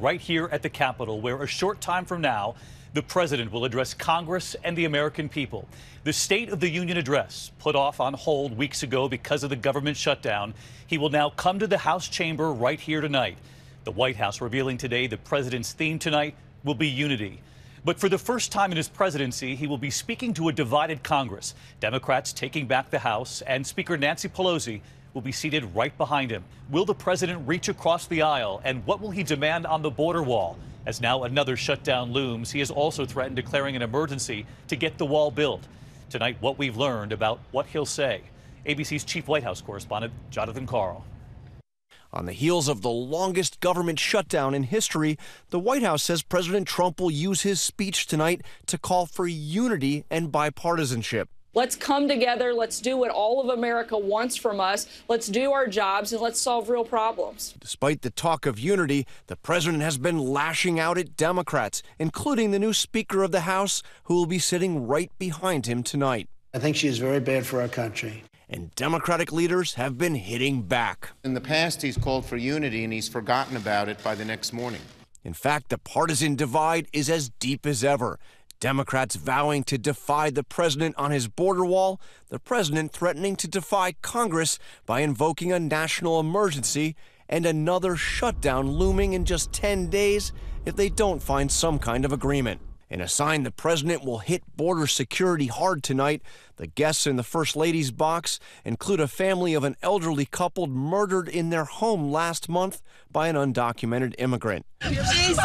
right here at the Capitol, where a short time from now, the president will address Congress and the American people. The State of the Union address, put off on hold weeks ago because of the government shutdown, he will now come to the House chamber right here tonight. The White House revealing today the president's theme tonight will be unity. But for the first time in his presidency, he will be speaking to a divided Congress. Democrats taking back the House, and Speaker Nancy Pelosi will be seated right behind him. Will the president reach across the aisle, and what will he demand on the border wall? As now another shutdown looms, he has also threatened declaring an emergency to get the wall built. Tonight, what we've learned about what he'll say. ABC's chief White House correspondent, Jonathan Karl. On the heels of the longest government shutdown in history, the White House says President Trump will use his speech tonight to call for unity and bipartisanship. Let's come together. Let's do what all of America wants from us. Let's do our jobs and let's solve real problems. Despite the talk of unity, the president has been lashing out at Democrats, including the new Speaker of the House, who will be sitting right behind him tonight. I think she is very bad for our country and Democratic leaders have been hitting back. In the past, he's called for unity and he's forgotten about it by the next morning. In fact, the partisan divide is as deep as ever. Democrats vowing to defy the president on his border wall, the president threatening to defy Congress by invoking a national emergency, and another shutdown looming in just 10 days if they don't find some kind of agreement. In a sign the president will hit border security hard tonight, the guests in the First Lady's box include a family of an elderly couple murdered in their home last month by an undocumented immigrant. Jesus!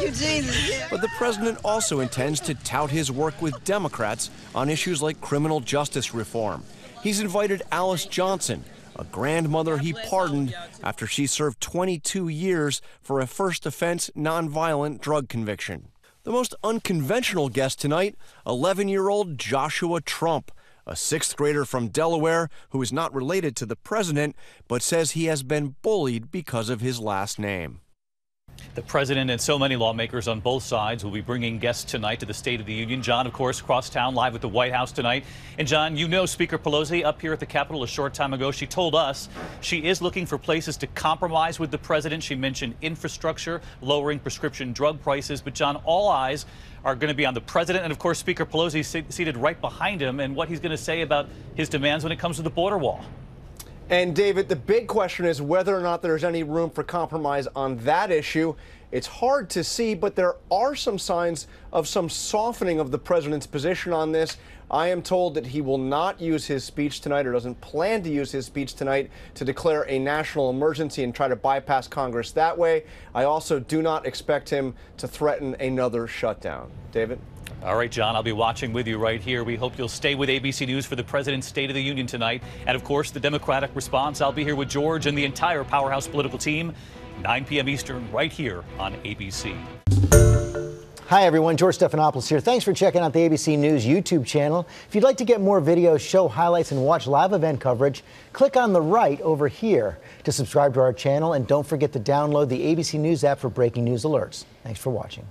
You, Jesus. But the president also intends to tout his work with Democrats on issues like criminal justice reform. He's invited Alice Johnson, a grandmother he pardoned after she served 22 years for a first offense nonviolent drug conviction. The most unconventional guest tonight 11 year old Joshua Trump, a sixth grader from Delaware who is not related to the president but says he has been bullied because of his last name. The president and so many lawmakers on both sides will be bringing guests tonight to the State of the Union. John, of course, across town live at the White House tonight. And John, you know Speaker Pelosi up here at the Capitol a short time ago. She told us she is looking for places to compromise with the president. She mentioned infrastructure, lowering prescription drug prices. But John, all eyes are going to be on the president and, of course, Speaker Pelosi seated right behind him and what he's going to say about his demands when it comes to the border wall. And David, the big question is whether or not there's any room for compromise on that issue. It's hard to see, but there are some signs of some softening of the president's position on this. I am told that he will not use his speech tonight or doesn't plan to use his speech tonight to declare a national emergency and try to bypass Congress that way. I also do not expect him to threaten another shutdown. David? All right, John, I'll be watching with you right here. We hope you'll stay with ABC News for the President's State of the Union tonight. And of course, the Democratic response. I'll be here with George and the entire Powerhouse political team, 9 p.m. Eastern, right here on ABC. Hi, everyone. George Stephanopoulos here. Thanks for checking out the ABC News YouTube channel. If you'd like to get more videos, show highlights, and watch live event coverage, click on the right over here to subscribe to our channel. And don't forget to download the ABC News app for breaking news alerts. Thanks for watching.